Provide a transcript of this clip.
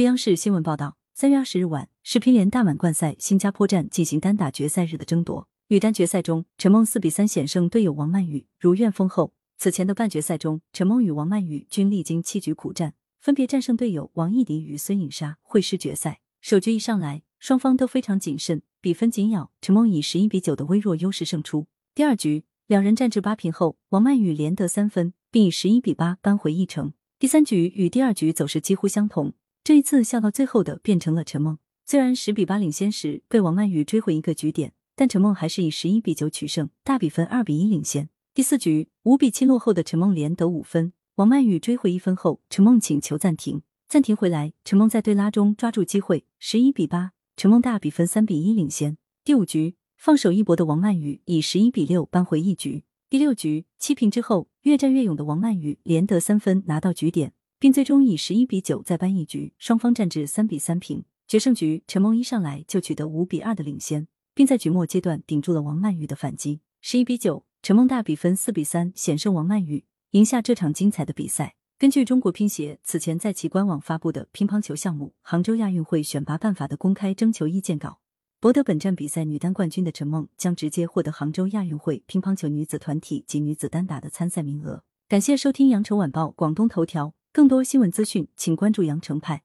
据央视新闻报道，三月二十日晚，世乒联大满贯赛新加坡站进行单打决赛日的争夺。女单决赛中，陈梦四比三险胜队友王曼昱，如愿封后。此前的半决赛中，陈梦与王曼昱均历经七局苦战，分别战胜队友王艺迪与孙颖莎，会师决赛。首局一上来，双方都非常谨慎，比分紧咬，陈梦以十一比九的微弱优势胜出。第二局，两人战至八平后，王曼昱连得三分，并以十一比八扳回一城。第三局与第二局走势几乎相同。这一次笑到最后的变成了陈梦，虽然十比八领先时被王曼昱追回一个局点，但陈梦还是以十一比九取胜，大比分二比一领先。第四局五比七落后的陈梦连得五分，王曼昱追回一分后，陈梦请求暂停，暂停回来，陈梦在对拉中抓住机会，十一比八，陈梦大比分三比一领先。第五局放手一搏的王曼昱以十一比六扳回一局。第六局七平之后，越战越勇的王曼昱连得三分拿到局点。并最终以十一比九再扳一局，双方战至三比三平。决胜局，陈梦一上来就取得五比二的领先，并在局末阶段顶住了王曼雨的反击。十一比九，陈梦大比分四比三险胜王曼雨，赢下这场精彩的比赛。根据中国乒协此前在其官网发布的乒乓球项目杭州亚运会选拔办法的公开征求意见稿，博得本站比赛女单冠军的陈梦将直接获得杭州亚运会乒乓球女子团体及女子单打的参赛名额。感谢收听羊城晚报广东头条。更多新闻资讯，请关注羊城派。